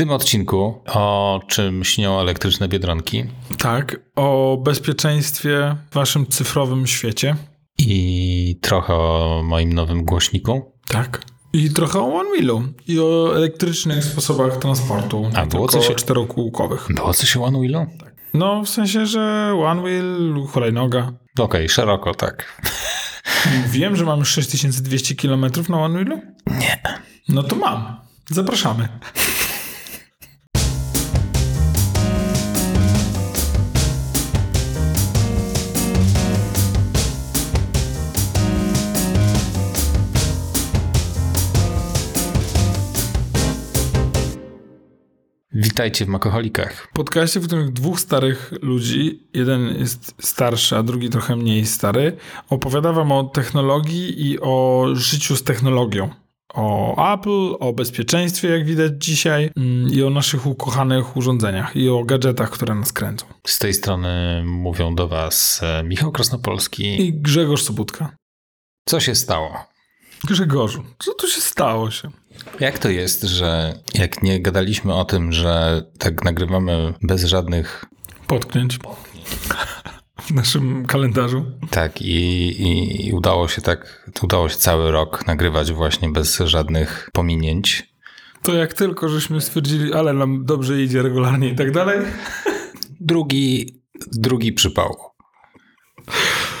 tym odcinku o czym śnią elektryczne biedronki. Tak, o bezpieczeństwie w waszym cyfrowym świecie. I trochę o moim nowym głośniku. Tak. I trochę o One Wheelu i o elektrycznych sposobach transportu. A było coś czterokółkowych. Było coś o One Wheelu? Tak. No, w sensie, że One Wheel, hulajnoga. Okej, okay, szeroko, tak. Wiem, że mam już 6200 km na One Wheelu? Nie. No to mam. Zapraszamy. Witajcie w Makoholikach. Podcaście, w którym dwóch starych ludzi, jeden jest starszy, a drugi trochę mniej stary, opowiada wam o technologii i o życiu z technologią. O Apple, o bezpieczeństwie, jak widać dzisiaj, mm, i o naszych ukochanych urządzeniach, i o gadżetach, które nas kręcą. Z tej strony mówią do Was e, Michał Krasnopolski i Grzegorz Sobutka. Co się stało? Grzegorzu, co tu się stało się? Jak to jest, że jak nie gadaliśmy o tym, że tak nagrywamy bez żadnych potknięć w naszym kalendarzu? Tak, i, i udało się tak, udało się cały rok nagrywać właśnie bez żadnych pominięć. To jak tylko żeśmy stwierdzili, ale nam dobrze idzie regularnie i tak dalej. Drugi, drugi przypał.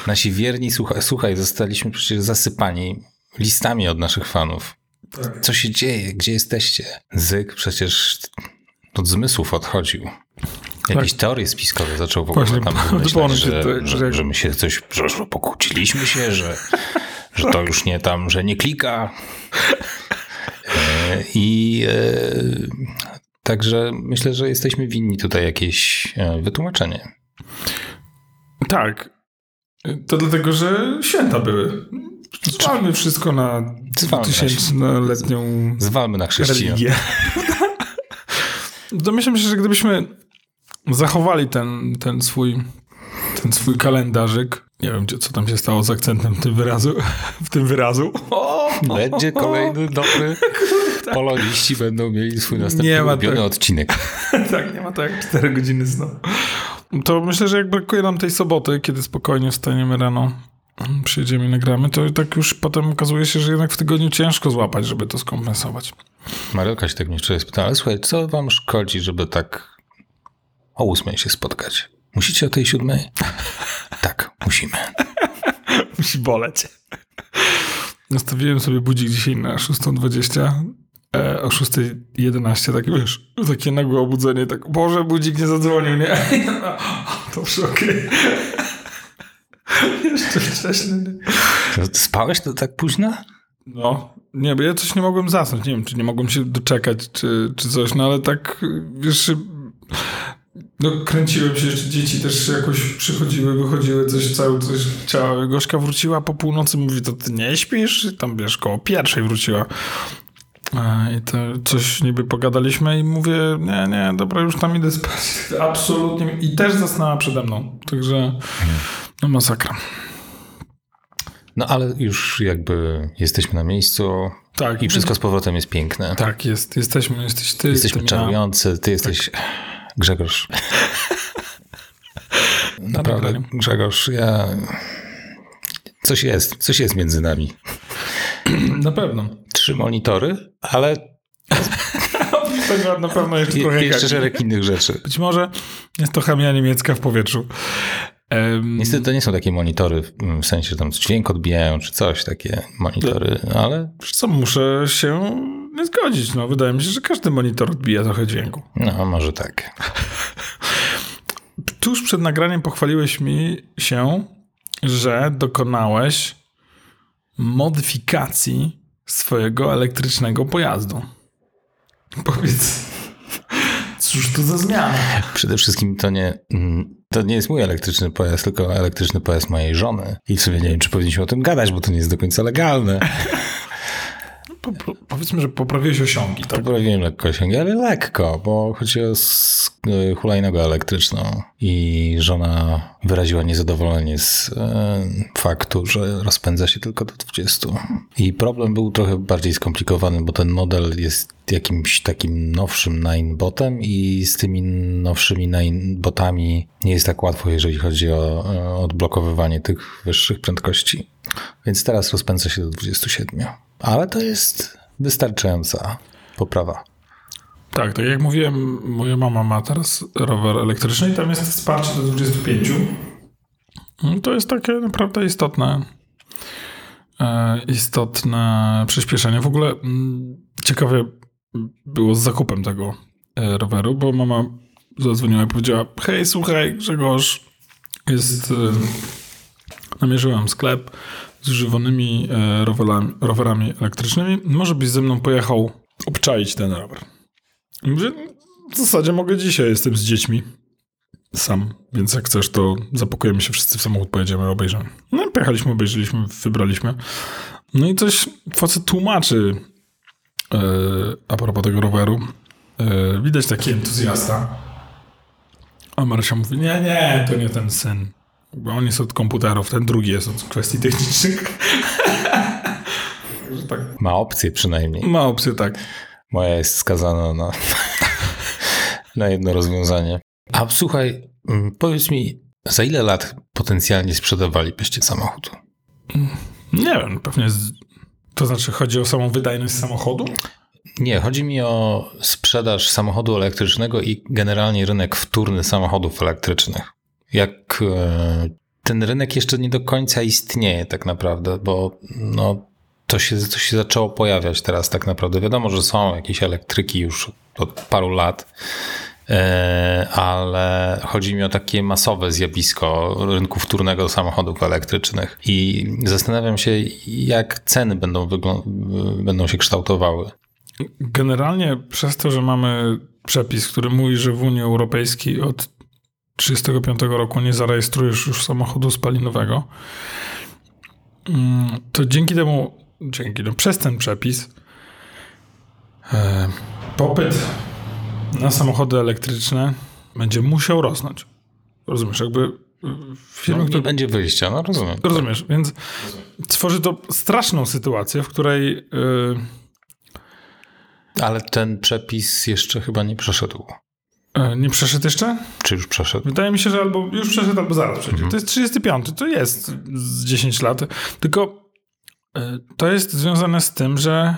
Nasi wierni, słuchaj, słuchaj, zostaliśmy przecież zasypani listami od naszych fanów. Tak. Co się dzieje? Gdzie jesteście? Zyk przecież od zmysłów odchodził. Jakieś tak. teorie spiskowe zaczął w ogóle Właśnie, tam wymyślać, że, to, że, że, my się coś, że pokłóciliśmy się, że, że to już nie tam, że nie klika. E, I e, także myślę, że jesteśmy winni tutaj jakieś e, wytłumaczenie. Tak. To dlatego, że święta były. Zwalmy wszystko na tysięcznoletnią Zwalmy na chrześcijan. Domyślam się, że gdybyśmy zachowali ten, ten swój ten swój kalendarzyk. Nie wiem, co tam się stało z akcentem tym wyrazu, w tym wyrazu. Będzie kolejny dobry. Poloniści będą mieli swój następny ulubiony tak. odcinek. tak, nie ma tak 4 godziny znowu. To myślę, że jak brakuje nam tej soboty, kiedy spokojnie wstaniemy rano, przyjedziemy i nagramy, to tak już potem okazuje się, że jednak w tygodniu ciężko złapać, żeby to skompensować. Marylka się tak mnie wczoraj spytała, ale słuchaj, co wam szkodzi, żeby tak o ósmej się spotkać? Musicie o tej siódmej? tak, musimy. Musi boleć. Nastawiłem sobie budzik dzisiaj na 6.20, e, o 6.11, tak wiesz, takie nagłe obudzenie, tak, Boże, budzik nie zadzwonił, nie? to już okej. Jeszcze wcześniej. Spałeś to tak późno? No, nie, bo ja coś nie mogłem zasnąć. Nie wiem, czy nie mogłem się doczekać, czy, czy coś, no ale tak, wiesz, no kręciłem się, jeszcze dzieci też jakoś przychodziły, wychodziły, coś cały coś chciała. Gośka wróciła po północy, mówi, to ty nie śpisz? I tam, wiesz, koło pierwszej wróciła. I to coś niby pogadaliśmy i mówię, nie, nie, dobra, już tam idę spać. Absolutnie. I też zasnęła przede mną. Także no masakra. No ale już jakby jesteśmy na miejscu tak, i wszystko z powrotem jest piękne. Tak, jest. Jesteśmy, jesteś ty. Jesteśmy czarujący, ty jesteś tak. Grzegorz. Naprawdę, Grzegorz, ja... Coś jest, coś jest między nami. Na pewno. Trzy monitory, ale... Na pewno trochę... Jeszcze szereg innych rzeczy. Być może jest to chemia niemiecka w powietrzu. Um, Niestety to nie są takie monitory, w sensie, że tam dźwięk odbijają, czy coś, takie monitory, ale... Co, muszę się nie zgodzić. No, wydaje mi się, że każdy monitor odbija trochę dźwięku. No, może tak. Tuż przed nagraniem pochwaliłeś mi się, że dokonałeś modyfikacji swojego elektrycznego pojazdu. Powiedz, cóż to za zmiana? Przede wszystkim to nie, mm, to nie jest mój elektryczny pojazd, tylko elektryczny pojazd mojej żony. I w sumie nie wiem, czy powinniśmy o tym gadać, bo to nie jest do końca legalne. Po, po, powiedzmy, że poprawiłeś osiągi. Tak? Poprawiłem lekko osiągi, ale lekko, bo chodzi o sk- hulajnogę elektryczną i żona wyraziła niezadowolenie z e, faktu, że rozpędza się tylko do 20. I problem był trochę bardziej skomplikowany, bo ten model jest jakimś takim nowszym Ninebotem i z tymi nowszymi Ninebotami nie jest tak łatwo, jeżeli chodzi o e, odblokowywanie tych wyższych prędkości. Więc teraz rozpędza się do 27. Ale to jest wystarczająca poprawa. Tak, tak jak mówiłem, moja mama ma teraz rower elektryczny i tam jest wsparcie do 25. No, to jest takie naprawdę istotne, e, istotne przyspieszenie. W ogóle mm, ciekawie było z zakupem tego e, roweru, bo mama zadzwoniła i powiedziała: Hej, słuchaj, Grzegorz, jest. Namierzyłem sklep z używanymi e, rowerami, rowerami elektrycznymi. Może byś ze mną pojechał obczaić ten rower. W zasadzie mogę dzisiaj, jestem z dziećmi. Sam, więc jak chcesz, to zapakujemy się wszyscy w samochód, pojedziemy, obejrzymy. No i pojechaliśmy, obejrzeliśmy, wybraliśmy. No i coś facet tłumaczy yy, a propos tego roweru. Yy, widać taki entuzjasta. A Marysia mówi, nie, nie, to nie ten syn. Bo on jest od komputerów, ten drugi jest od kwestii technicznych. tak. Ma opcję przynajmniej. Ma opcję, tak. Moja jest skazana na, na jedno rozwiązanie. A słuchaj, mm, powiedz mi, za ile lat potencjalnie sprzedawalibyście samochód? Nie wiem, pewnie. Z... To znaczy, chodzi o samą wydajność samochodu? Nie, chodzi mi o sprzedaż samochodu elektrycznego i generalnie rynek wtórny samochodów elektrycznych. Jak e, ten rynek jeszcze nie do końca istnieje, tak naprawdę, bo no, to się, to się zaczęło pojawiać teraz tak naprawdę. Wiadomo, że są jakieś elektryki już od paru lat, e, ale chodzi mi o takie masowe zjawisko rynku wtórnego samochodów elektrycznych i zastanawiam się, jak ceny będą, będą się kształtowały. Generalnie przez to, że mamy przepis, który mówi, że w Unii Europejskiej od 1935 roku nie zarejestrujesz już samochodu spalinowego, mm, to dzięki temu dzięki, no, przez ten przepis e, popyt na samochody elektryczne będzie musiał rosnąć. Rozumiesz, jakby e, firmy, no, nie które... będzie wyjścia, no rozumiem. Rozumiesz, więc tworzy to straszną sytuację, w której... E, Ale ten przepis jeszcze chyba nie przeszedł. E, nie przeszedł jeszcze? Czy już przeszedł? Wydaje mi się, że albo już przeszedł, albo zaraz przejdzie. Mhm. To jest 35, to jest z 10 lat. Tylko E, to jest związane z tym, że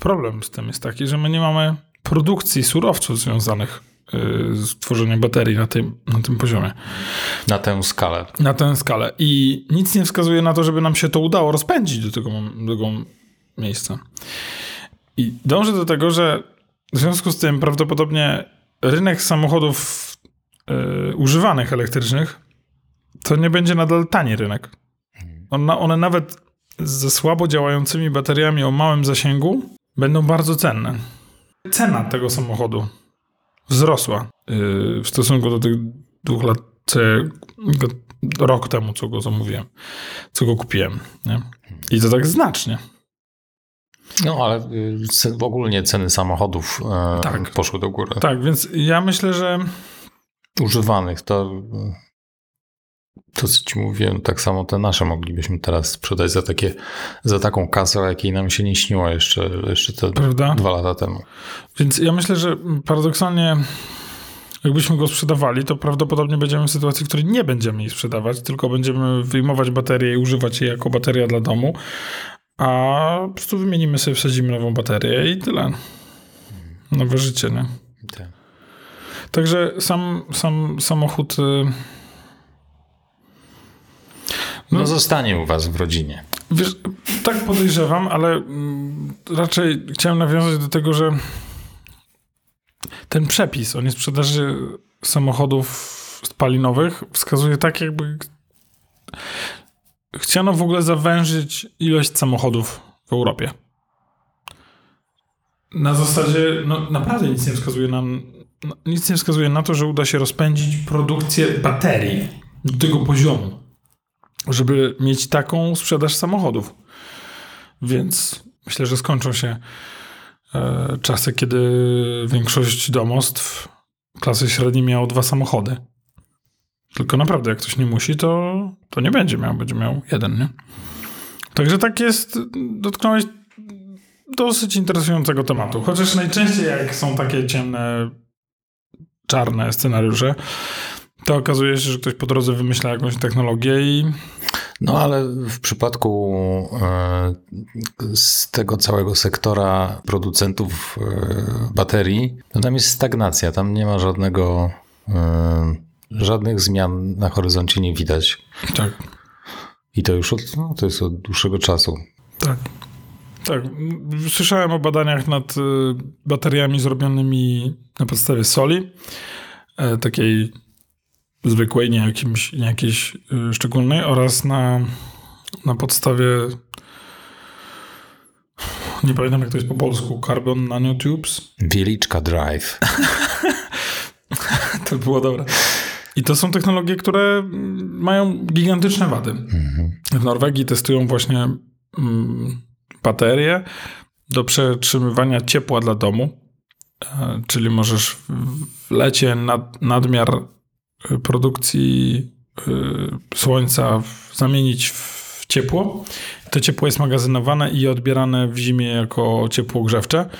problem z tym jest taki, że my nie mamy produkcji surowców związanych e, z tworzeniem baterii na tym, na tym poziomie. Na tę skalę. Na tę skalę. I nic nie wskazuje na to, żeby nam się to udało rozpędzić do tego, do tego miejsca. I dążę do tego, że w związku z tym prawdopodobnie rynek samochodów y, używanych elektrycznych to nie będzie nadal tani rynek. On, one nawet ze słabo działającymi bateriami o małym zasięgu będą bardzo cenne. Cena tego samochodu wzrosła yy, w stosunku do tych dwóch lat, rok temu, co go zamówiłem, co go kupiłem. Nie? I to tak znacznie. No, ale y, ogólnie ceny samochodów e, tak. poszły do góry. Tak, więc ja myślę, że. Używanych to to, co ci mówiłem, tak samo te nasze moglibyśmy teraz sprzedać za, takie, za taką kasę, jakiej nam się nie śniło jeszcze, jeszcze te Prawda? dwa lata temu. Więc ja myślę, że paradoksalnie jakbyśmy go sprzedawali, to prawdopodobnie będziemy w sytuacji, w której nie będziemy jej sprzedawać, tylko będziemy wyjmować baterię i używać jej jako bateria dla domu, a po prostu wymienimy sobie, wsadzimy nową baterię i tyle. Nowe życie, nie? Tak. Także sam, sam samochód... Y, no, no zostanie u was w rodzinie. Wiesz, tak podejrzewam, ale mm, raczej chciałem nawiązać do tego, że ten przepis o niesprzedaży samochodów spalinowych wskazuje tak, jakby chciano w ogóle zawężyć ilość samochodów w Europie. Na zasadzie, no naprawdę nic nie wskazuje nam, no, nic nie wskazuje na to, że uda się rozpędzić produkcję baterii do tego poziomu żeby mieć taką sprzedaż samochodów. Więc myślę, że skończą się e, czasy, kiedy większość domostw klasy średniej miało dwa samochody. Tylko naprawdę, jak ktoś nie musi, to, to nie będzie miał, będzie miał jeden, nie? Także tak jest, dotknąłeś dosyć interesującego tematu. Chociaż najczęściej jak są takie ciemne, czarne scenariusze, to okazuje się, że ktoś po drodze wymyśla jakąś technologię i... No ale w przypadku e, z tego całego sektora producentów e, baterii, no tam jest stagnacja, tam nie ma żadnego, e, żadnych zmian na horyzoncie nie widać. Tak. I to już od, no, to jest od dłuższego czasu. Tak. Tak. Słyszałem o badaniach nad y, bateriami zrobionymi na podstawie soli, e, takiej zwykłej, nie, jakimś, nie jakiejś y, szczególnej, oraz na, na podstawie nie pamiętam jak to jest po polsku, carbon nanotubes. Wieliczka Drive. to było dobre. I to są technologie, które mają gigantyczne wady. W Norwegii testują właśnie mm, baterie do przetrzymywania ciepła dla domu. E, czyli możesz w lecie nad, nadmiar e, produkcji e, słońca zamienić w ciepło. To ciepło jest magazynowane i odbierane w zimie jako ciepło grzewcze.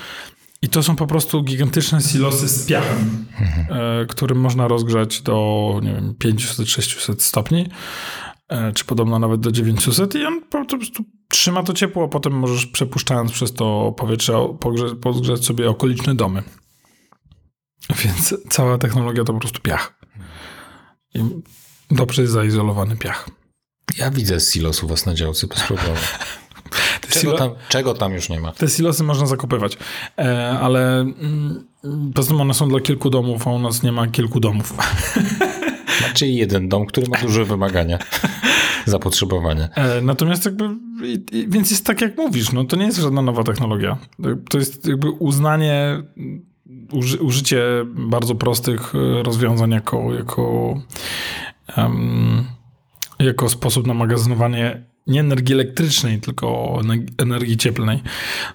I to są po prostu gigantyczne silosy z piachem, mhm. którym można rozgrzać do nie wiem, 500-600 stopni, czy podobno nawet do 900 i on po prostu trzyma to ciepło, a potem możesz przepuszczając przez to powietrze podgrzać sobie okoliczne domy. Więc cała technologia to po prostu piach. I dobrze zaizolowany piach. Ja widzę silos u was na działce bez problemu. Czego tam, czego tam, już nie ma? Te silosy można zakupywać, e, ale mm, poza tym one są dla kilku domów, a u nas nie ma kilku domów. Macie jeden dom, który ma duże wymagania, zapotrzebowanie. E, natomiast jakby, więc jest tak jak mówisz, no to nie jest żadna nowa technologia. To jest jakby uznanie, uży, użycie bardzo prostych e, rozwiązań jako, jako, um, jako sposób na magazynowanie nie energii elektrycznej, tylko energii cieplnej.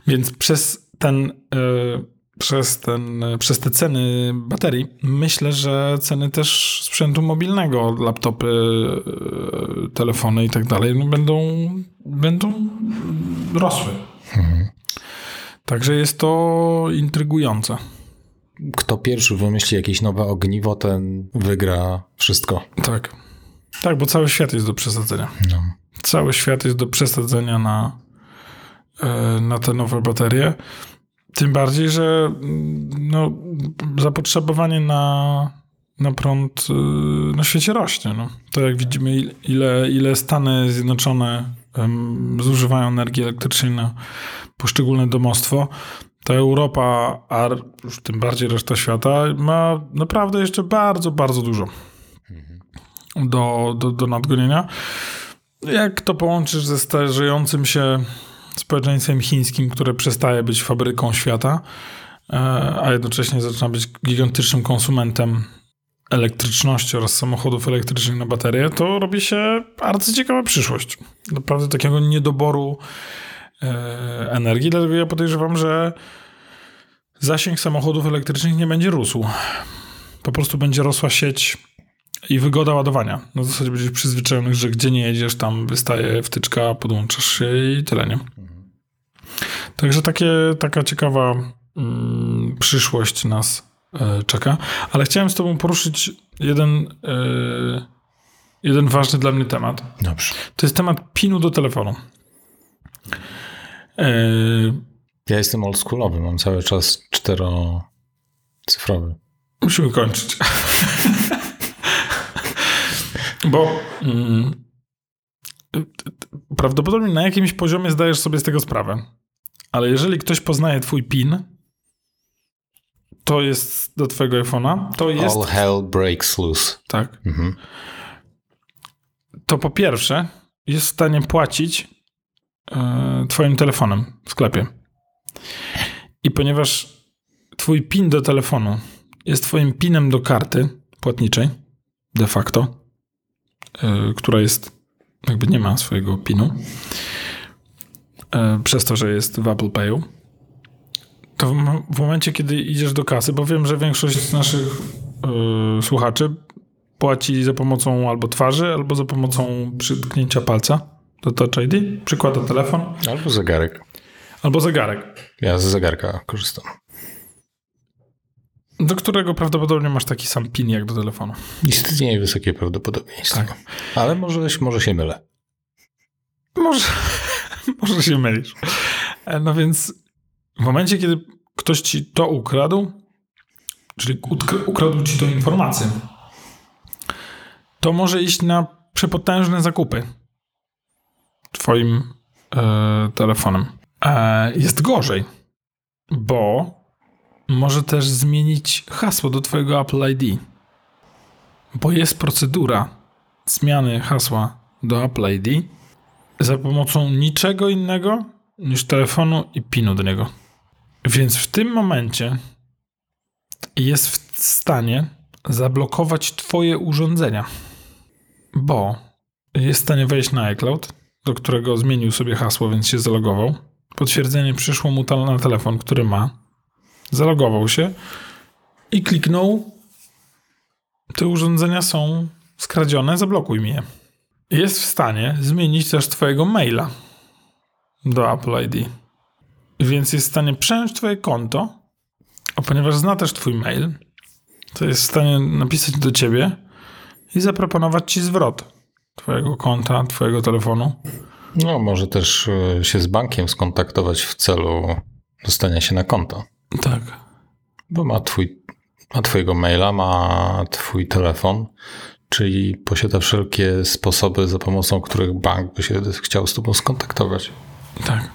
Więc przez ten, e, przez ten, przez te ceny baterii, myślę, że ceny też sprzętu mobilnego, laptopy, e, telefony i tak dalej, no będą, będą rosły. Mhm. Także jest to intrygujące. Kto pierwszy wymyśli jakieś nowe ogniwo, ten wygra wszystko. Tak. Tak, bo cały świat jest do przesadzenia. No. Cały świat jest do przesadzenia na, e, na te nowe baterie. Tym bardziej, że no, zapotrzebowanie na, na prąd e, na świecie rośnie. No. To jak widzimy, ile, ile Stany Zjednoczone zużywają energii elektrycznej na poszczególne domostwo, to Europa, a już tym bardziej reszta świata, ma naprawdę jeszcze bardzo, bardzo dużo do, do, do nadgonienia. Jak to połączysz ze starzejącym się społeczeństwem chińskim, które przestaje być fabryką świata, e, a jednocześnie zaczyna być gigantycznym konsumentem elektryczności oraz samochodów elektrycznych na baterie, to robi się bardzo ciekawa przyszłość. Naprawdę takiego niedoboru e, energii, dlatego ja podejrzewam, że zasięg samochodów elektrycznych nie będzie rósł. Po prostu będzie rosła sieć i wygoda ładowania. Na zasadzie będziesz przyzwyczajony, że gdzie nie jedziesz, tam wystaje wtyczka, podłączasz się i tyle, nie? Także takie, taka ciekawa mm, przyszłość nas e, czeka. Ale chciałem z tobą poruszyć jeden, e, jeden ważny dla mnie temat. Dobrze. To jest temat pinu do telefonu. E, ja jestem oldschoolowy, mam cały czas czterocyfrowy. Musimy kończyć. Bo mm, prawdopodobnie na jakimś poziomie zdajesz sobie z tego sprawę. Ale jeżeli ktoś poznaje twój PIN, to jest do twojego iPhone'a, to jest... All hell breaks loose. Tak. Mhm. To po pierwsze jest w stanie płacić e, twoim telefonem w sklepie. I ponieważ twój PIN do telefonu jest twoim PINem do karty płatniczej, de facto, która jest, jakby nie ma swojego pinu, e, przez to, że jest w Apple Payu, to w, w momencie, kiedy idziesz do kasy, bo wiem, że większość z naszych e, słuchaczy płaci za pomocą albo twarzy, albo za pomocą przytknięcia palca do Touch ID, przykłada telefon. Albo zegarek. Albo zegarek. Ja z zegarka korzystam. Do którego prawdopodobnie masz taki sam pin jak do telefonu. Istnieje wysokie prawdopodobieństwo. Tak. Ale może, może się mylę. Może, może się mylisz. E, no więc w momencie, kiedy ktoś ci to ukradł, czyli ukradł ci tą informację, to może iść na przepotężne zakupy twoim e, telefonem. E, jest gorzej, bo może też zmienić hasło do twojego Apple ID. Bo jest procedura zmiany hasła do Apple ID za pomocą niczego innego niż telefonu i pinu do niego. Więc w tym momencie jest w stanie zablokować twoje urządzenia, bo jest w stanie wejść na iCloud, do którego zmienił sobie hasło, więc się zalogował. Potwierdzenie przyszło mu na telefon, który ma. Zalogował się i kliknął. Te urządzenia są skradzione, zablokuj mi je. Jest w stanie zmienić też Twojego maila do Apple ID. Więc jest w stanie przejąć Twoje konto, a ponieważ zna też Twój mail, to jest w stanie napisać do Ciebie i zaproponować Ci zwrot Twojego konta, Twojego telefonu. No, może też e, się z bankiem skontaktować w celu dostania się na konto. Tak. Bo ma, twój, ma Twojego maila, ma Twój telefon, czyli posiada wszelkie sposoby, za pomocą których bank by się chciał z Tobą skontaktować. Tak.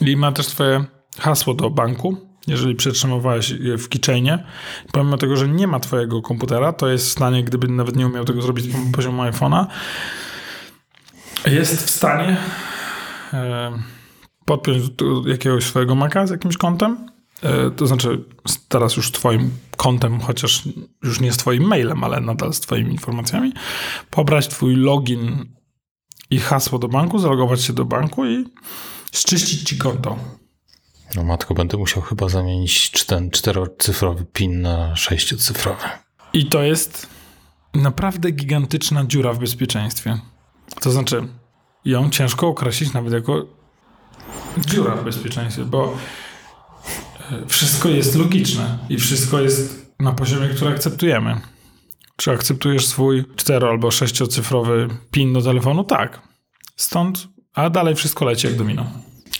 I ma też Twoje hasło do banku, jeżeli przetrzymywałeś je w keychainie, pomimo tego, że nie ma twojego komputera, to jest w stanie, gdyby nawet nie umiał tego zrobić z poziomu iPhone'a, jest w stanie e, podpiąć do jakiegoś swojego Maca z jakimś kontem, e, to znaczy teraz już twoim kontem, chociaż już nie z twoim mailem, ale nadal z twoimi informacjami, pobrać twój login i hasło do banku, zalogować się do banku i zczyścić ci konto. No matko, będę musiał chyba zamienić ten czterocyfrowy PIN na sześciocyfrowy. I to jest naprawdę gigantyczna dziura w bezpieczeństwie. To znaczy, ją ciężko określić nawet jako dziura w bezpieczeństwie, bo e, wszystko jest logiczne i wszystko jest na poziomie, który akceptujemy. Czy akceptujesz swój cztero- albo sześciocyfrowy PIN do telefonu? Tak. Stąd, a dalej wszystko leci jak domino.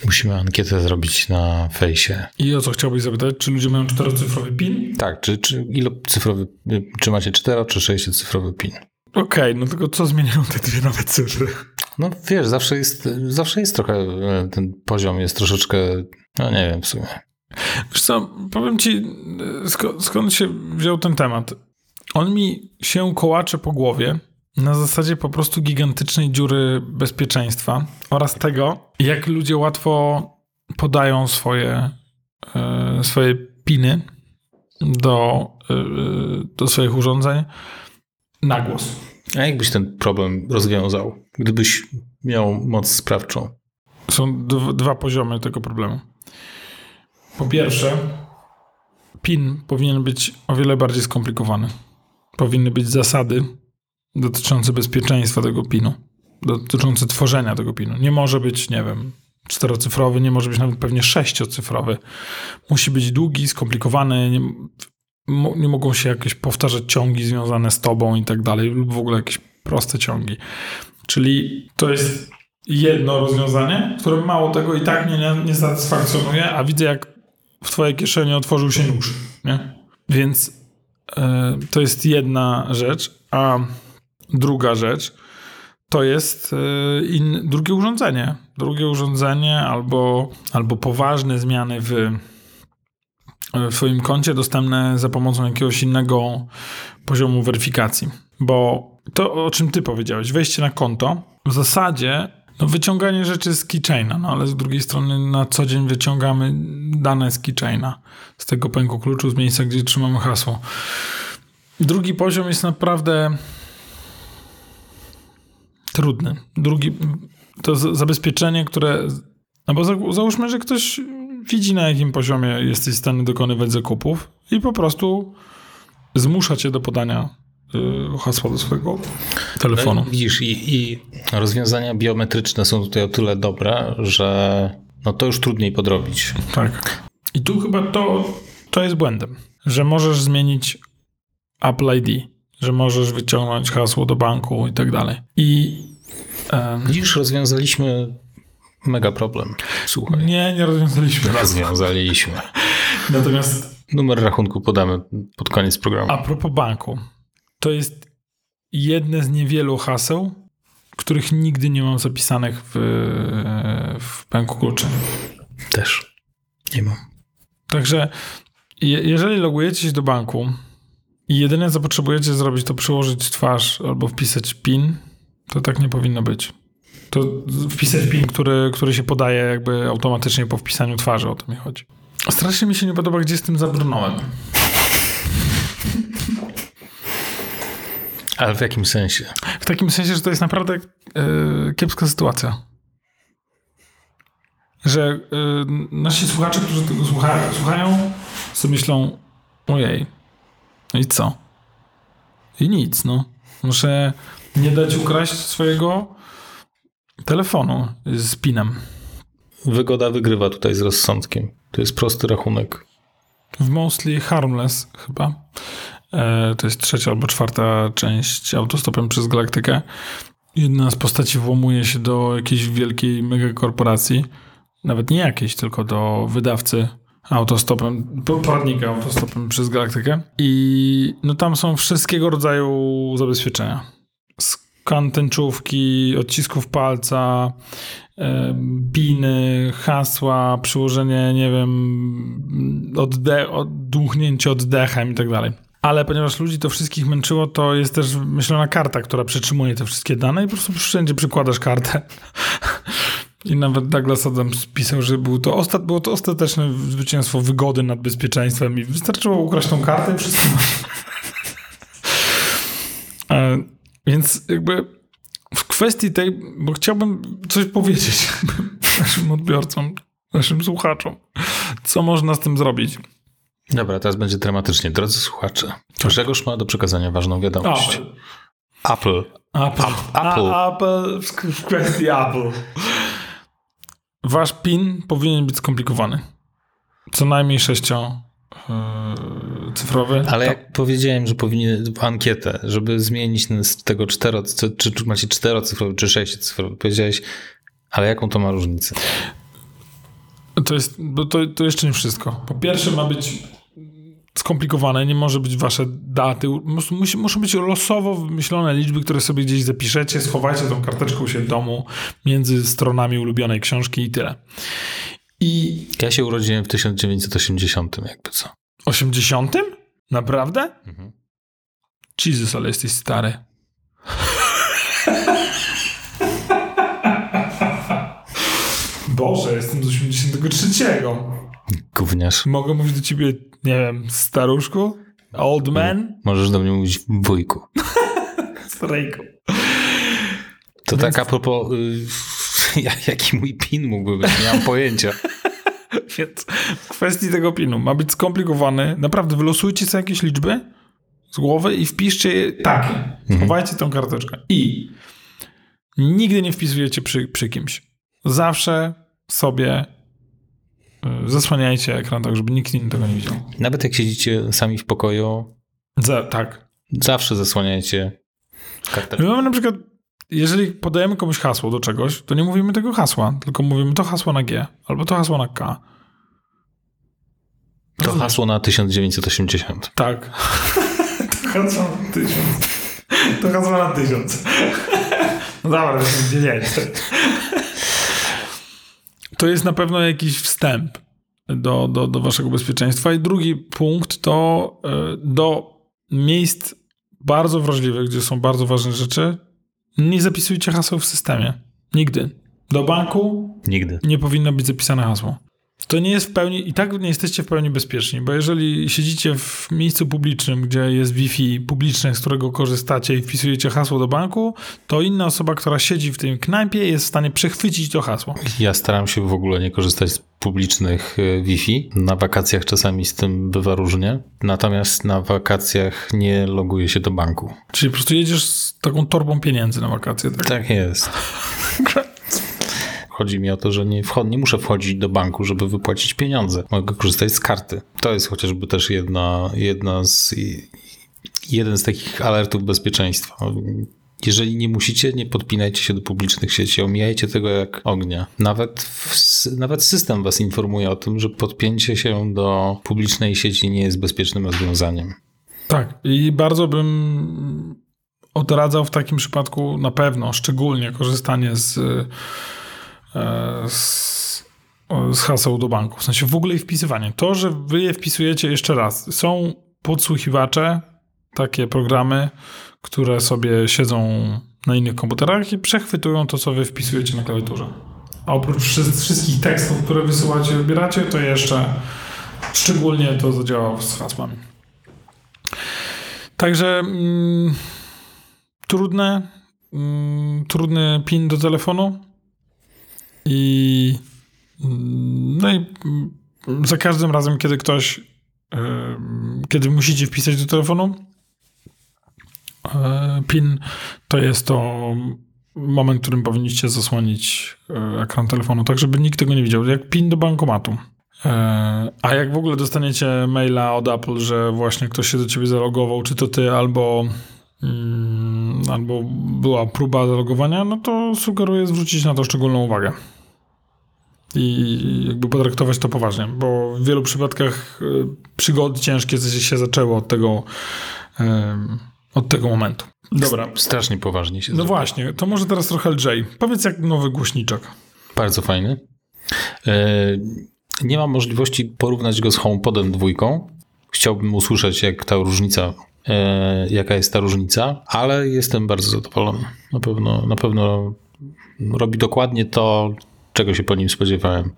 Musimy ankietę zrobić na fejsie. I o co chciałbyś zapytać? Czy ludzie mają czterocyfrowy PIN? Tak, czy, czy ilocyfrowy, czy macie cztero, czy sześciocyfrowy PIN? Okej, okay, no tylko co zmieniają te dwie nowe cyfry? No wiesz, zawsze jest, zawsze jest trochę, e, ten poziom jest troszeczkę, no nie wiem w sumie. Wiesz co, powiem ci, skąd, skąd się wziął ten temat. On mi się kołacze po głowie, na zasadzie po prostu gigantycznej dziury bezpieczeństwa oraz tego, jak ludzie łatwo podają swoje, e, swoje piny do, e, do swoich urządzeń na głos. A jakbyś ten problem rozwiązał, gdybyś miał moc sprawczą? Są dwa poziomy tego problemu. Po pierwsze, PIN powinien być o wiele bardziej skomplikowany. Powinny być zasady, dotyczące bezpieczeństwa tego pinu, dotyczące tworzenia tego pinu. Nie może być, nie wiem, czterocyfrowy, nie może być nawet pewnie sześciocyfrowy. Musi być długi, skomplikowany, nie, mogą się jakieś powtarzać ciągi związane z tobą i tak dalej, lub w ogóle jakieś proste ciągi. Czyli to jest jedno rozwiązanie, które mało tego i tak mnie nie, nie satysfakcjonuje, a widzę jak w twojej kieszeni otworzył się nóż, nie? Więc yy, to jest jedna rzecz, a Druga rzecz to jest y, in, drugie urządzenie. Drugie urządzenie albo, albo poważne zmiany w, w swoim koncie dostępne za pomocą jakiegoś innego poziomu weryfikacji. Bo to, o czym ty powiedziałeś, wejście na konto, w zasadzie no, wyciąganie rzeczy z keychaina, no ale z drugiej strony na co dzień wyciągamy dane z keychaina, z tego pęku kluczu, z miejsca, gdzie trzymamy hasło. Drugi poziom jest naprawdę trudny. Drugi, to zabezpieczenie, które. No bo za- załóżmy, że ktoś widzi na jakim poziomie jesteś w stanie dokonywać zakupów i po prostu zmusza cię do podania y, hasła do swojego telefonu. No, widzisz, i, i rozwiązania biometryczne są tutaj o tyle dobre, że no to już trudniej podrobić. Tak. I tu chyba to, to jest błędem, że możesz zmienić Apple ID, że możesz wyciągnąć hasło do banku i tak dalej. I Widzisz, rozwiązaliśmy mega problem. Słuchaj. nie, nie rozwiązaliśmy. Rozwiązaliśmy. Natomiast Numer rachunku podamy pod koniec programu. a propos banku, to jest jedne z niewielu haseł, których nigdy nie mam zapisanych w, w pęku kluczy. Też. Nie mam. Także je, jeżeli logujecie się do banku i jedyne co potrzebujecie zrobić to przyłożyć twarz albo wpisać PIN, to tak nie powinno być. To wpisać PIN, który, który się podaje jakby automatycznie po wpisaniu twarzy, o to mi chodzi. Strasznie mi się nie podoba, gdzie z tym zabrnąłem. Ale w jakim sensie? W takim sensie, że to jest naprawdę yy, kiepska sytuacja. Że yy, nasi słuchacze, którzy tego słuchają, słuchają, sobie myślą, ojej, no i co? I nic, no. Muszę nie dać ukraść swojego telefonu z pinem. Wygoda wygrywa tutaj z rozsądkiem. To jest prosty rachunek. W Mostly Harmless chyba. E, to jest trzecia albo czwarta część autostopem przez galaktykę. Jedna z postaci włamuje się do jakiejś wielkiej megakorporacji. Nawet nie jakiejś, tylko do wydawcy autostopem, po- poradnika autostopem przez galaktykę. I no tam są wszystkiego rodzaju zabezpieczenia. Tęczówki, odcisków palca, e, piny, hasła, przyłożenie, nie wiem, odde- oddmuchnięcie oddechem i tak dalej. Ale ponieważ ludzi to wszystkich męczyło, to jest też myślona karta, która przetrzymuje te wszystkie dane i po prostu wszędzie przykładasz kartę. I nawet Douglas Adams pisał, że był to ostat- było to ostateczne zwycięstwo wygody nad bezpieczeństwem i wystarczyło ukraść tą kartę i wszystko. E, Więc jakby w kwestii tej, bo chciałbym coś powiedzieć naszym odbiorcom, naszym słuchaczom, co można z tym zrobić. Dobra, teraz będzie dramatycznie. Drodzy słuchacze, Grzegorz ma do przekazania ważną wiadomość. Apple. Apple. Apple. A, Apple w, kwestii Apple. Wasz PIN powinien być skomplikowany. Co najmniej sześcio cyfrowy. Ale To- jak powiedziałem, że powinien ankietę, żeby zmienić ten z tego cztero, czy, czy macie czterocyfrowy, czy sześciocyfrowy, powiedziałeś, ale jaką to ma różnicę? To jest, bo to, to jeszcze nie wszystko. Po pierwsze ma być skomplikowane, nie może być wasze daty. Musi, muszą być losowo wymyślone liczby, które sobie gdzieś zapiszecie, schowajcie tą karteczkę u siebie w domu między stronami ulubionej książki i tyle. I Ja się urodziłem w 1980, jakby co. 80? Naprawdę? Mhm. Jezus, ale jesteś stary. Boże, jestem z 83. Gówniarz. Mogę mówić do ciebie, nie wiem, staruszku? Old man? Możesz do mnie mówić wujku. Starejku. To tak a propos, y, ja- jaki mój pin mógłby być, nie mam pojęcia. Więc w kwestii tego pinu ma być skomplikowany. Naprawdę wylosujcie sobie jakieś liczby z głowy i wpiszcie je takie. Schowajcie tą karteczkę. I nigdy nie wpisujecie przy, przy kimś. Zawsze sobie y, zasłaniajcie ekran tak, żeby nikt inny tego nie widział. Nawet jak siedzicie sami w pokoju, Za, tak. zawsze zasłaniajcie kartę. My mamy na przykład, jeżeli podajemy komuś hasło do czegoś, to nie mówimy tego hasła, tylko mówimy to hasło na G albo to hasło na K. To hasło na 1980. Tak. to hasło na tysiąc. To hasło na tysiąc. No dobra, to jest dziewięć. To jest na pewno jakiś wstęp do, do, do waszego bezpieczeństwa. I drugi punkt to y, do miejsc bardzo wrażliwych, gdzie są bardzo ważne rzeczy, nie zapisujcie haseł w systemie. Nigdy. Do banku Nigdy. nie powinno być zapisane hasło. To nie jest w pełni, i tak nie jesteście w pełni bezpieczni, bo jeżeli siedzicie w miejscu publicznym, gdzie jest Wi-Fi publiczne, z którego korzystacie i wpisujecie hasło do banku, to inna osoba, która siedzi w tym knajpie jest w stanie przechwycić to hasło. Ja staram się w ogóle nie korzystać z publicznych e, Wi-Fi. Na wakacjach czasami z tym bywa różnie, natomiast na wakacjach nie loguję się do banku. Czyli po prostu jedziesz z taką torbą pieniędzy na wakacje, tak? Tak jest. Chodzi mi o to, że nie, wchod, nie muszę wchodzić do banku, żeby wypłacić pieniądze. Mogę korzystać z karty. To jest chociażby też jedna, jedna z, jeden z takich alertów bezpieczeństwa. Jeżeli nie musicie, nie podpinajcie się do publicznych sieci, omijajcie tego jak ognia. Nawet, w, nawet system was informuje o tym, że podpięcie się do publicznej sieci nie jest bezpiecznym rozwiązaniem. Tak, i bardzo bym odradzał w takim przypadku na pewno, szczególnie korzystanie z z, z haseł do banku. W sensie w ogóle ich wpisywanie. To, że wy je wpisujecie jeszcze raz. Są podsłuchiwacze, takie programy, które sobie siedzą na innych komputerach i przechwytują to, co wy wpisujecie na klawiaturze. A oprócz wszystkich tekstów, które wysyłacie, wybieracie, to jeszcze szczególnie to zadziała z hasłami. Także mm, trudne, mm, trudny pin do telefonu i no i za każdym razem, kiedy ktoś, kiedy musicie wpisać do telefonu e, PIN, to jest to moment, w którym powinniście zasłonić e, ekran telefonu, tak żeby nikt tego nie widział, jak PIN do bankomatu. E, a jak w ogóle dostaniecie maila od Apple, że właśnie ktoś się do ciebie zalogował, czy to ty, albo, mm, albo była próba zalogowania, no to sugeruję zwrócić na to szczególną uwagę i jakby potraktować to poważnie, bo w wielu przypadkach e, przygody ciężkie się zaczęło od tego, od tego momentu. Dobra. Strasznie poważnie się No zrobiło. właśnie, to może teraz trochę lżej. Powiedz jak nowy głośniczek. Bardzo fajny. E, nie mam możliwości porównać go z HomePodem dwójką. Chciałbym usłyszeć, jak ta różnica, e, jaka jest ta różnica, ale jestem bardzo zadowolony. Na pewno, na pewno robi dokładnie to, czego się po nim spodziewałem.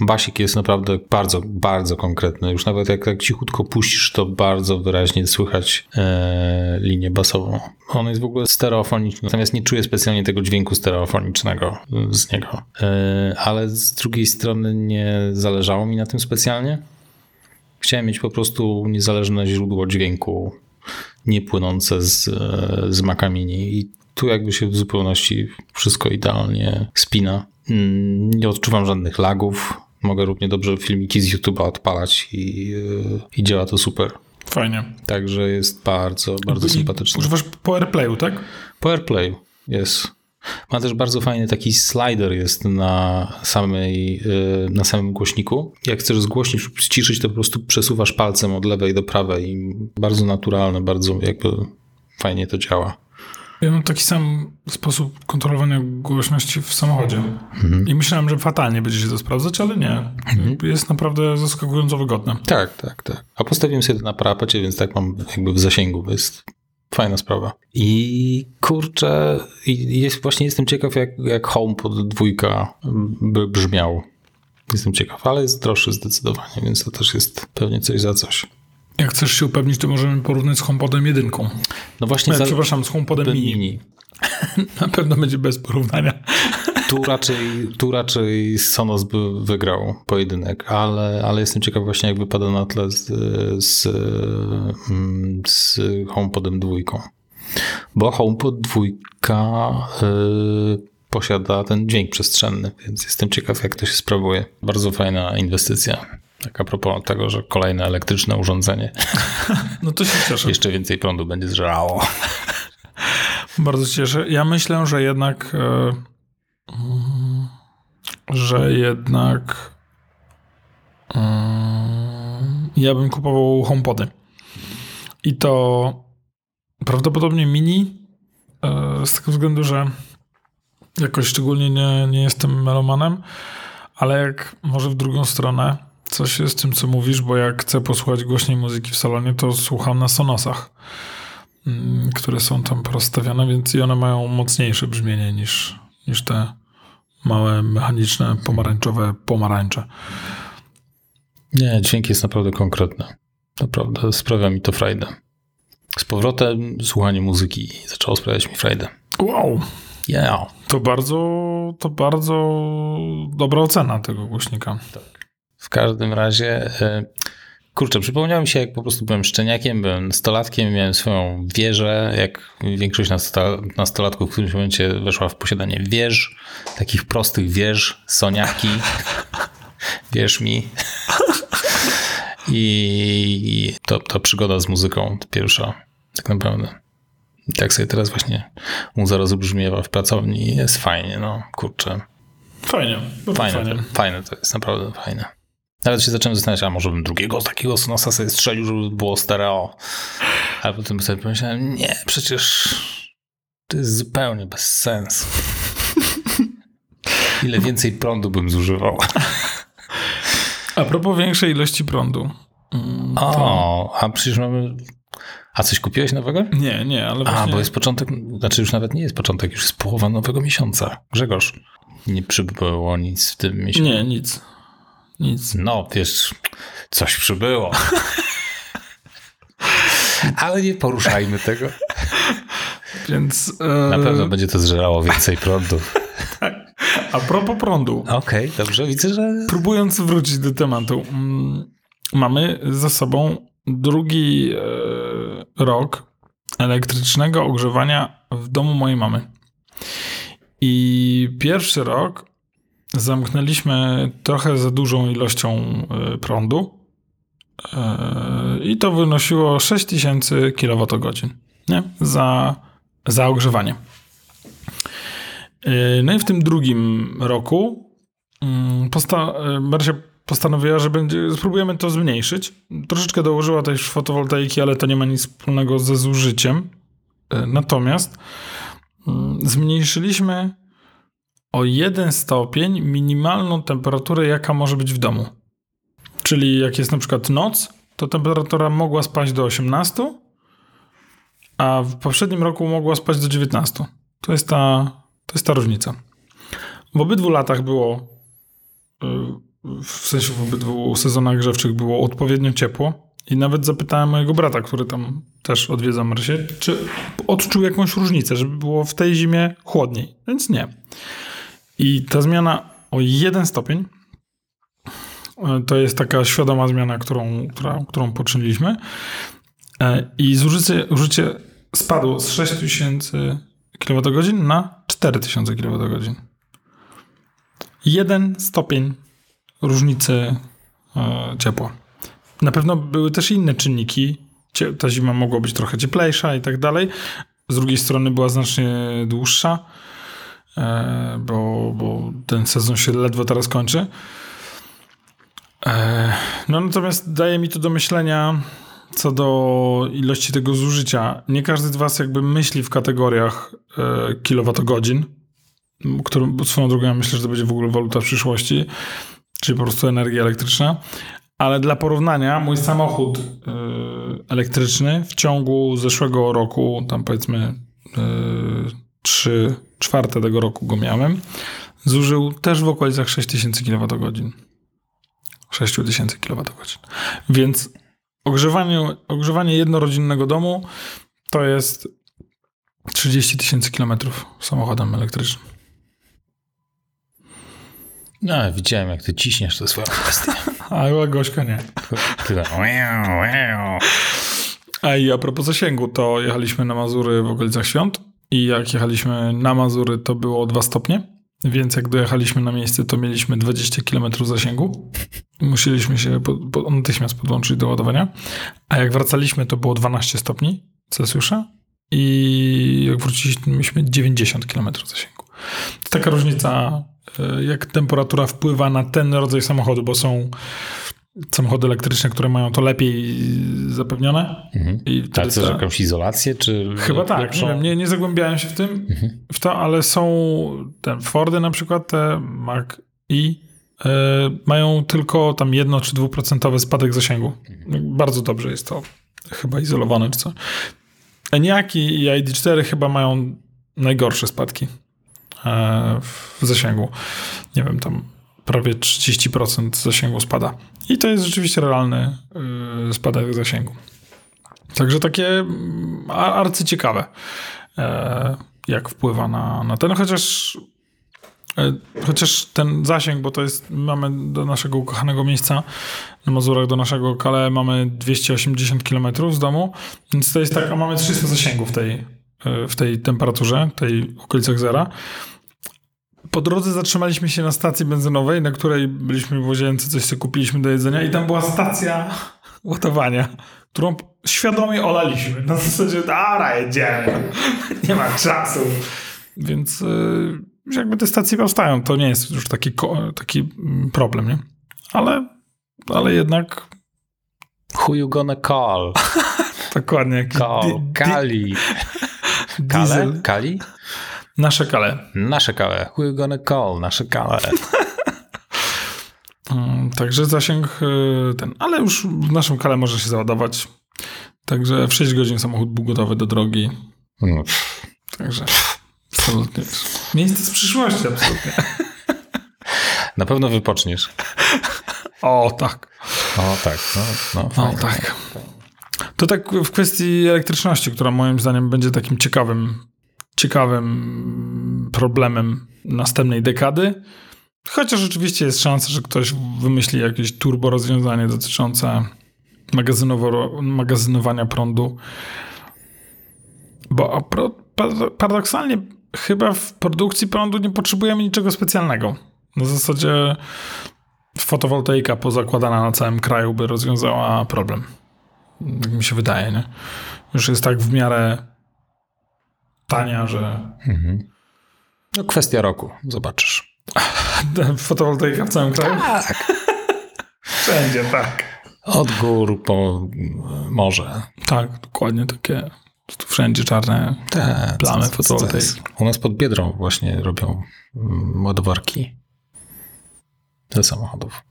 Basik jest naprawdę bardzo, bardzo konkretny. Już nawet jak tak cichutko puścisz, to bardzo wyraźnie słychać e, linię basową. On jest w ogóle stereofoniczny, natomiast nie czuję specjalnie tego dźwięku stereofonicznego z niego. E, ale z drugiej strony nie zależało mi na tym specjalnie. Chciałem mieć po prostu niezależne źródło dźwięku, nie płynące z, e, z Maca Mini i tu jakby się w zupełności wszystko idealnie spina. Mm, nie odczuwam żadnych lagów. Mogę równie dobrze filmiki z YouTube'a odpalać i, i działa to super. Fajnie. Także jest bardzo, bardzo I, sympatyczny. Używasz po AirPlayu, tak? Po AirPlayu, jest. Ma też bardzo fajny taki slider jest na, samej, y, na samym głośniku. Jak chcesz zgłośnić lub ściszyć, to po prostu przesuwasz palcem od lewej do prawej i bardzo naturalne, bardzo jakby fajnie to działa. Ja mam taki sam sposób kontrolowania głośności w samochodzie. Mhm. I myślałem, że fatalnie będzie się to sprawdzać, ale nie. Mhm. Jest naprawdę zaskakująco wygodne. Tak, tak, tak. A postawiłem sobie to na parapacie, więc tak mam jakby w zasięgu. Jest fajna sprawa. I kurczę, jest, właśnie jestem ciekaw, jak, jak HomePod dwójka by brzmiał. Jestem ciekaw, ale jest droższy zdecydowanie, więc to też jest pewnie coś za coś. Jak chcesz się upewnić, to możemy porównać z HomePodem jedynką. No właśnie. E, przepraszam, z HomePodem mini. mini. Na pewno będzie bez porównania. Tu raczej, tu raczej Sonos by wygrał pojedynek, ale, ale jestem ciekaw właśnie jak wypada na tle z, z, mm, z HomePodem dwójką. Bo HomePod dwójka yy, posiada ten dźwięk przestrzenny, więc jestem ciekaw jak to się sprawuje. Bardzo fajna inwestycja. Tak a propos tego, że kolejne elektryczne urządzenie. No to się cieszę. Jeszcze więcej prądu będzie zżerało. Bardzo się cieszę. Ja myślę, że jednak e, mm, że jednak e, ja bym kupował HomePody. I to prawdopodobnie mini e, z tego względu, że jakoś szczególnie nie, nie jestem melomanem, ale jak może w drugą stronę coś jest z tym, co mówisz, bo jak chcę posłuchać głośniej muzyki w salonie, to słucham na Sonosach, mm, które są tam rozstawione, więc i one mają mocniejsze brzmienie niż, niż te małe, mechaniczne, pomarańczowe pomarańcze. Nie, dźwięk jest naprawdę konkretny. Naprawdę sprawia mi to frajdę. Z powrotem słuchanie muzyki zaczęło sprawiać mi frajdę. Wow. Yeah. To bardzo, to bardzo dobra ocena tego głośnika. Tak. W każdym razie, e, kurczę, przypomniało mi się, jak po prostu byłem szczeniakiem, byłem nastolatkiem, miałem swoją wieżę, jak większość nastolatków w którymś momencie weszła w posiadanie wież, takich prostych wież, soniaki, wierz mi. I to, ta przygoda z muzyką, pierwsza, tak naprawdę. I tak sobie teraz właśnie mu zaraz brzmiewa w pracowni jest fajnie, no kurczę. Fajnie. Fajne, fajnie. To, fajne to jest, naprawdę fajne. Nawet się zacząłem zastanawiać, a może bym drugiego takiego Sonosa sobie strzelił, żeby było stereo. Ale potem sobie pomyślałem, nie, przecież to jest zupełnie bez sensu. Ile więcej prądu bym zużywał. A propos większej ilości prądu. Mm, to... O, a przecież mamy a coś kupiłeś nowego? Nie, nie, ale właśnie... A, bo jest początek, znaczy już nawet nie jest początek, już jest połowa nowego miesiąca. Grzegorz, nie przybyło nic w tym miesiącu? Nie, nic. Nic. No, wiesz, coś przybyło. ale nie poruszajmy tego. Więc... Na pewno będzie to zżerało więcej prądu. tak. A propos prądu. Okej, okay, dobrze, widzę, że... Próbując wrócić do tematu. Mm, mamy za sobą drugi e, rok elektrycznego ogrzewania w domu mojej mamy. I pierwszy rok zamknęliśmy trochę za dużą ilością e, prądu. E, I to wynosiło 6000 kWh nie? Za, za ogrzewanie. No i w tym drugim roku mm, posta- Marcia postanowiła, że będzie, spróbujemy to zmniejszyć. Troszeczkę dołożyła też fotowoltaiki, ale to nie ma nic wspólnego ze zużyciem. Natomiast mm, zmniejszyliśmy o jeden stopień minimalną temperaturę, jaka może być w domu. Czyli jak jest na przykład noc, to temperatura mogła spaść do 18, a w poprzednim roku mogła spaść do 19. To jest ta, to jest ta różnica. W obydwu latach było y, w sensie w obydwu sezonach grzewczych było odpowiednio ciepło. I nawet zapytałem mojego brata, który tam też odwiedza Marsie, czy odczuł jakąś różnicę, żeby było w tej zimie chłodniej. Więc nie. I ta zmiana o jeden stopień e, to jest taka świadoma zmiana, którą, która, którą poczyniliśmy. E, I zużycie, zużycie spadło z 6000 kWh na 4000 kWh. Jeden stopień różnicy e, ciepła. Na pewno były też inne czynniki. Ta zima mogła być trochę cieplejsza i tak dalej. Z drugiej strony była znacznie dłuższa, bo, bo ten sezon się ledwo teraz kończy. E, no natomiast daje mi to do myślenia co do ilości tego zużycia. Nie każdy z was jakby myśli w kategoriach kilowatogodzin, którą swoją drogą ja myślę, że to będzie w ogóle waluta przyszłości czyli po prostu energia elektryczna. Ale dla porównania, mój samochód elektryczny w ciągu zeszłego roku, tam powiedzmy y, 3 czwarte tego roku go miałem, zużył też w okolicach 6000 kWh. 6000 kWh. Więc ogrzewanie, ogrzewanie jednorodzinnego domu to jest 30 tysięcy kilometrów samochodem elektrycznym. No, widziałem, jak ty ciśniesz tę swoją kwestię. A Gośka nie. A i a propos zasięgu, to jechaliśmy na Mazury w okolicach świąt i jak jechaliśmy na Mazury, to było 2 stopnie, więc jak dojechaliśmy na miejsce, to mieliśmy 20 km zasięgu. Musieliśmy się po, po, natychmiast podłączyć do ładowania. A jak wracaliśmy, to było 12 stopni Celsjusza i jak wróciliśmy, mieliśmy 90 km zasięgu. To taka różnica E, jak temperatura wpływa na ten rodzaj samochodu, bo są samochody elektryczne, które mają to lepiej zapewnione. Mhm. I Ale ta... jakąś izolację, czy... Chyba tak, nie wiem, nie, nie zagłębiałem się w tym, mhm. w to, ale są te Fordy na przykład, te Mark i e, mają tylko tam jedno czy dwuprocentowy spadek zasięgu. Mhm. Bardzo dobrze jest to chyba izolowane czy co. Eniaki i ID4 chyba mają najgorsze spadki. E, w zasięgu. Nie wiem, tam prawie 30% zasięgu spada. I to jest rzeczywiście realny yy, spadek zasięgu. Także takie mm, arcyciekawe, e, jak wpływa na, na ten, chociaż e, Chociaż ten zasięg, bo to jest, mamy do naszego ukochanego miejsca na Mazurach, do naszego Kale mamy 280 km z domu, więc to jest tak, a mamy 300 zasięgów w tej, e, w tej temperaturze, tej okolicach zera. Po drodze zatrzymaliśmy się na stacji benzynowej, na której byliśmy w łazience, coś sobie kupiliśmy do jedzenia i tam była stacja ładowania, którą świadomie olaliśmy. Na zasadzie, dobra, jedziemy. Nie ma czasu. Więc yy, jakby te stacje powstają, to nie jest już taki, taki mm, problem, nie? Ale, ale jednak... Who you gonna call? Dokładnie. Call. Kali. Kale? Kali? Nasze kale. Nasze kale. Who you gonna call? Nasze kale. Mm, także zasięg y, ten, ale już w naszym kale może się załadować. Także w 6 godzin samochód był gotowy do drogi. No. Także absolutnie. Miejsce z przyszłości, absolutnie. Na pewno wypoczniesz. O, tak. O, tak. No, no, o, tak. To tak w kwestii elektryczności, która moim zdaniem będzie takim ciekawym, ciekawym problemem następnej dekady. Chociaż oczywiście jest szansa, że ktoś wymyśli jakieś turbo rozwiązanie dotyczące magazynowania prądu. Bo paradoksalnie chyba w produkcji prądu nie potrzebujemy niczego specjalnego. Na zasadzie fotowoltaika pozakładana na całym kraju by rozwiązała problem. Tak mi się wydaje, nie? Już jest tak w miarę tania, że... Mhm. No kwestia roku, zobaczysz. Fotowoltaika w całym kraju? Tak. Wszędzie, tak. Od gór po morze. Tak, dokładnie takie. Wszędzie czarne tak, plamy fotowoltaiki. U nas pod Biedrą właśnie robią mm, ładowarki do samochodów.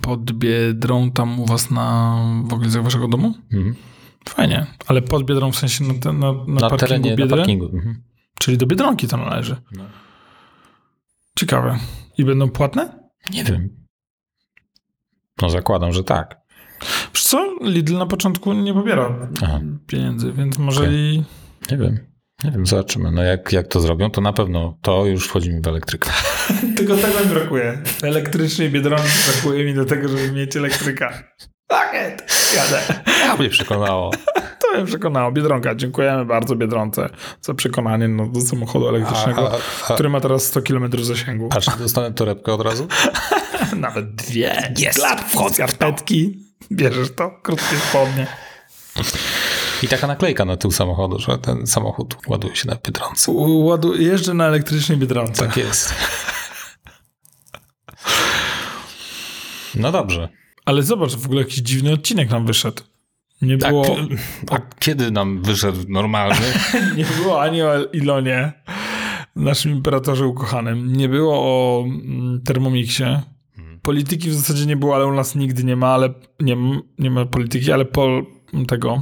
Pod Biedrą tam u was na w okolicach waszego domu? Mhm. Fajnie. Ale pod Biedrą w sensie na, na, na, na parkingu terenie, Biedry? Na parkingu. Mhm. Czyli do Biedronki to należy. No. Ciekawe. I będą płatne? Nie wiem. No zakładam, że tak. Wiesz co? Lidl na początku nie pobiera Aha. pieniędzy, więc może okay. i... Nie wiem. Nie wiem, zobaczymy. No jak, jak to zrobią, to na pewno to już wchodzimy w elektrykę. Tylko tego mi brakuje. Elektrycznej Biedronki brakuje mi do tego, żeby mieć elektryka. Pakiet! Jadę. Ja mnie przekonało. To mnie przekonało. Biedronka, dziękujemy bardzo Biedronce za przekonanie no, do samochodu elektrycznego, a, a, a, który ma teraz 100 km zasięgu. A czy dostanę torebkę od razu? Nawet dwie. Jest. Klap, skarpetki. Bierzesz to, krótkie spodnie. I taka naklejka na tył samochodu, że ten samochód ładuje się na Biedronce. Ładu, jeżdżę na elektrycznej Biedronce. Tak jest. No dobrze. Ale zobacz, w ogóle jakiś dziwny odcinek nam wyszedł. Nie tak, było... A kiedy nam wyszedł normalny? nie było ani o Ilonie, naszym imperatorze ukochanym. Nie było o mm, Thermomixie. Polityki w zasadzie nie było, ale u nas nigdy nie ma, ale nie, nie ma polityki, ale po tego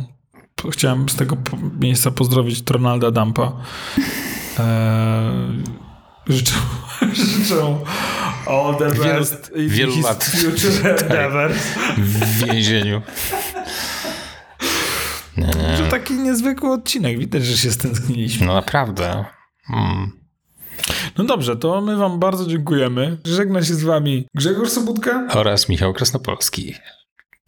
chciałem z tego miejsca pozdrowić Ronalda Dampa. Eee, życzę, życzę all the best wielu, wielu lat future tak, endeavors. w więzieniu. Nie, nie. To taki niezwykły odcinek. Widać, że się stęskniliśmy. No naprawdę. Hmm. No dobrze, to my wam bardzo dziękujemy. Żegna się z wami Grzegorz Sobutka oraz Michał Krasnopolski.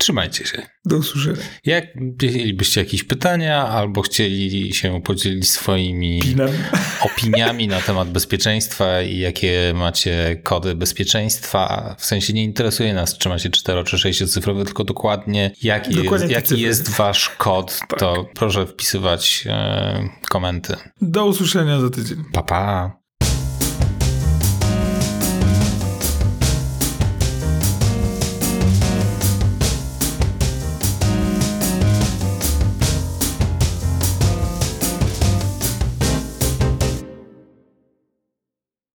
Trzymajcie się. Do usłyszenia. Jak mielibyście jakieś pytania albo chcieli się podzielić swoimi opiniami na temat bezpieczeństwa i jakie macie kody bezpieczeństwa, w sensie nie interesuje nas, czy macie 4 czy 6 cyfrowe, tylko dokładnie jaki, dokładnie jest, jaki jest wasz kod, tak. to proszę wpisywać e, komenty. Do usłyszenia za tydzień. Pa, pa.